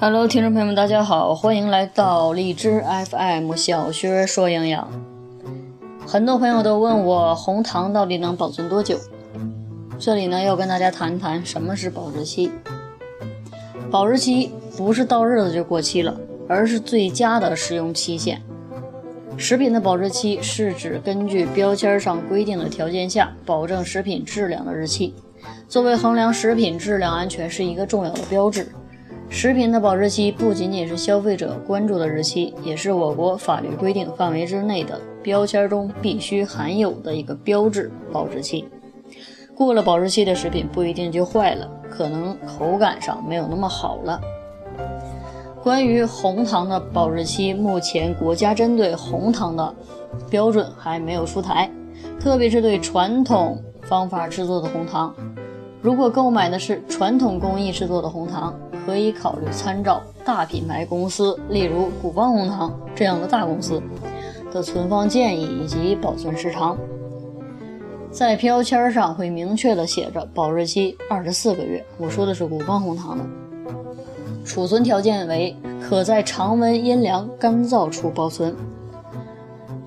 Hello，听众朋友们，大家好，欢迎来到荔枝 FM 小薛说营养。很多朋友都问我红糖到底能保存多久？这里呢要跟大家谈谈什么是保质期。保质期不是到日子就过期了，而是最佳的使用期限。食品的保质期是指根据标签上规定的条件下，保证食品质量的日期。作为衡量食品质量安全是一个重要的标志。食品的保质期不仅仅是消费者关注的日期，也是我国法律规定范围之内的标签中必须含有的一个标志保质期。过了保质期的食品不一定就坏了，可能口感上没有那么好了。关于红糖的保质期，目前国家针对红糖的标准还没有出台，特别是对传统方法制作的红糖，如果购买的是传统工艺制作的红糖。可以考虑参照大品牌公司，例如古方红糖这样的大公司的存放建议以及保存时长，在标签上会明确的写着保质期二十四个月。我说的是古方红糖的，储存条件为可在常温阴凉干燥处保存。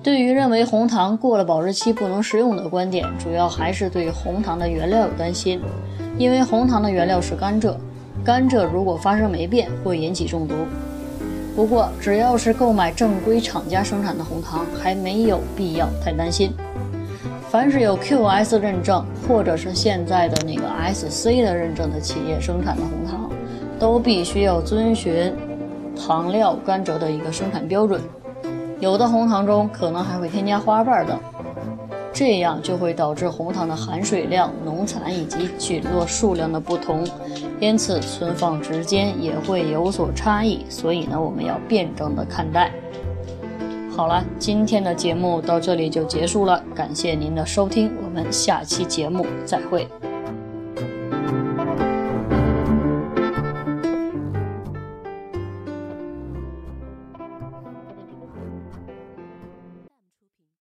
对于认为红糖过了保质期不能食用的观点，主要还是对红糖的原料有担心，因为红糖的原料是甘蔗。甘蔗如果发生霉变，会引起中毒。不过，只要是购买正规厂家生产的红糖，还没有必要太担心。凡是有 QS 认证或者是现在的那个 SC 的认证的企业生产的红糖，都必须要遵循糖料甘蔗的一个生产标准。有的红糖中可能还会添加花瓣等。这样就会导致红糖的含水量、农残以及菌落数量的不同，因此存放时间也会有所差异。所以呢，我们要辩证的看待。好了，今天的节目到这里就结束了，感谢您的收听，我们下期节目再会。